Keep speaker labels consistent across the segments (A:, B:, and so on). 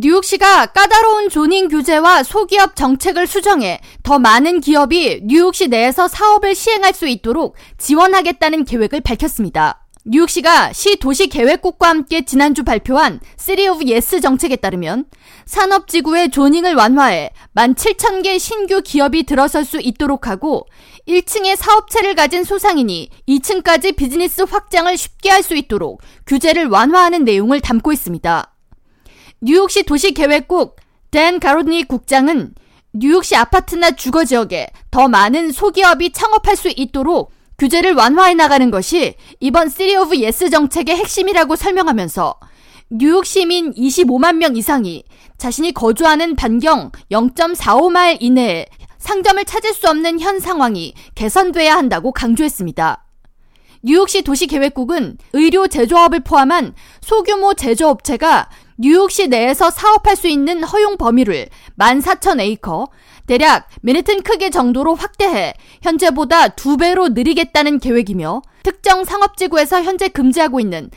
A: 뉴욕시가 까다로운 조닝 규제와 소기업 정책을 수정해 더 많은 기업이 뉴욕시 내에서 사업을 시행할 수 있도록 지원하겠다는 계획을 밝혔습니다. 뉴욕시가 시 도시 계획국과 함께 지난주 발표한 City of Yes 정책에 따르면 산업지구의 조닝을 완화해 17,000개 신규 기업이 들어설 수 있도록 하고 1층에 사업체를 가진 소상인이 2층까지 비즈니스 확장을 쉽게 할 수 있도록 규제를 완화하는 내용을 담고 있습니다. 뉴욕시 도시계획국 댄 가로니 국장은 뉴욕시 아파트나 주거 지역에 더 많은 소기업이 창업할 수 있도록 규제를 완화해 나가는 것이 이번 City of Yes 정책의 핵심이라고 설명하면서 뉴욕 시민 25만 명 이상이 자신이 거주하는 반경 0.45마일 이내에 상점을 찾을 수 없는 현 상황이 개선돼야 한다고 강조했습니다. 뉴욕시 도시계획국은 의료 제조업을 포함한 소규모 제조업체가 뉴욕시 내에서 사업할 수 있는 허용 범위를 14,000에이커, 대략 맨해튼 크기 정도로 확대해 현재보다 두 배로 늘리겠다는 계획이며 특정 상업지구에서 현재 금지하고 있는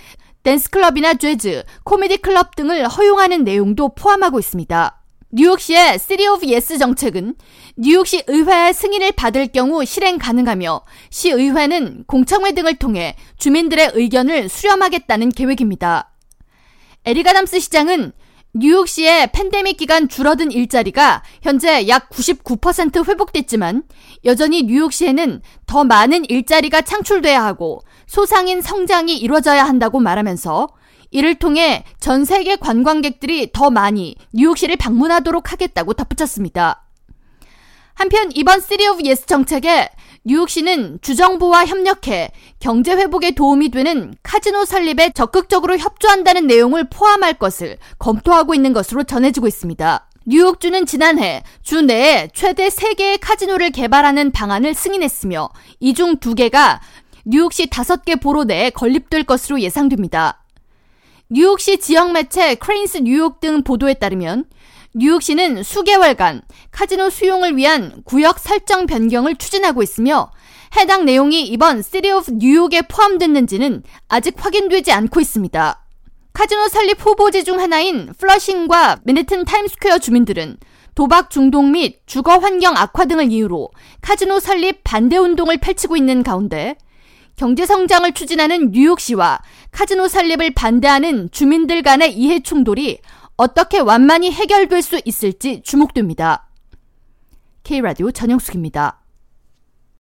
A: 댄스클럽이나 재즈, 코미디 클럽 등을 허용하는 내용도 포함하고 있습니다. 뉴욕시의 City of Yes 정책은 뉴욕시 의회의 승인을 받을 경우 실행 가능하며 시의회는 공청회 등을 통해 주민들의 의견을 수렴하겠다는 계획입니다. 에리가담스 시장은 뉴욕시의 팬데믹 기간 줄어든 일자리가 현재 약 99% 회복됐지만 여전히 뉴욕시에는 더 많은 일자리가 창출돼야 하고 소상인 성장이 이루어져야 한다고 말하면서 이를 통해 전 세계 관광객들이 더 많이 뉴욕시를 방문하도록 하겠다고 덧붙였습니다. 한편 이번 City of Yes 정책에 뉴욕시는 주정부와 협력해 경제 회복에 도움이 되는 카지노 설립에 적극적으로 협조한다는 내용을 포함할 것을 검토하고 있는 것으로 전해지고 있습니다. 뉴욕주는 지난해 주 내에 최대 3개의 카지노를 개발하는 방안을 승인했으며 이 중 2개가 뉴욕시 5개 borough 내에 건립될 것으로 예상됩니다. 뉴욕시 지역 매체 크레인스 뉴욕 등 보도에 따르면 뉴욕시는 수개월간 카지노 수용을 위한 구역 설정 변경을 추진하고 있으며 해당 내용이 이번 City of New York에 포함됐는지는 아직 확인되지 않고 있습니다. 카지노 설립 후보지 중 하나인 플러싱과 맨해튼 타임스퀘어 주민들은 도박 중독 및 주거 환경 악화 등을 이유로 카지노 설립 반대 운동을 펼치고 있는 가운데 경제 성장을 추진하는 뉴욕시와 카지노 설립을 반대하는 주민들 간의 이해 충돌이 어떻게 완만히 해결될 수 있을지 주목됩니다. K라디오 전영숙입니다.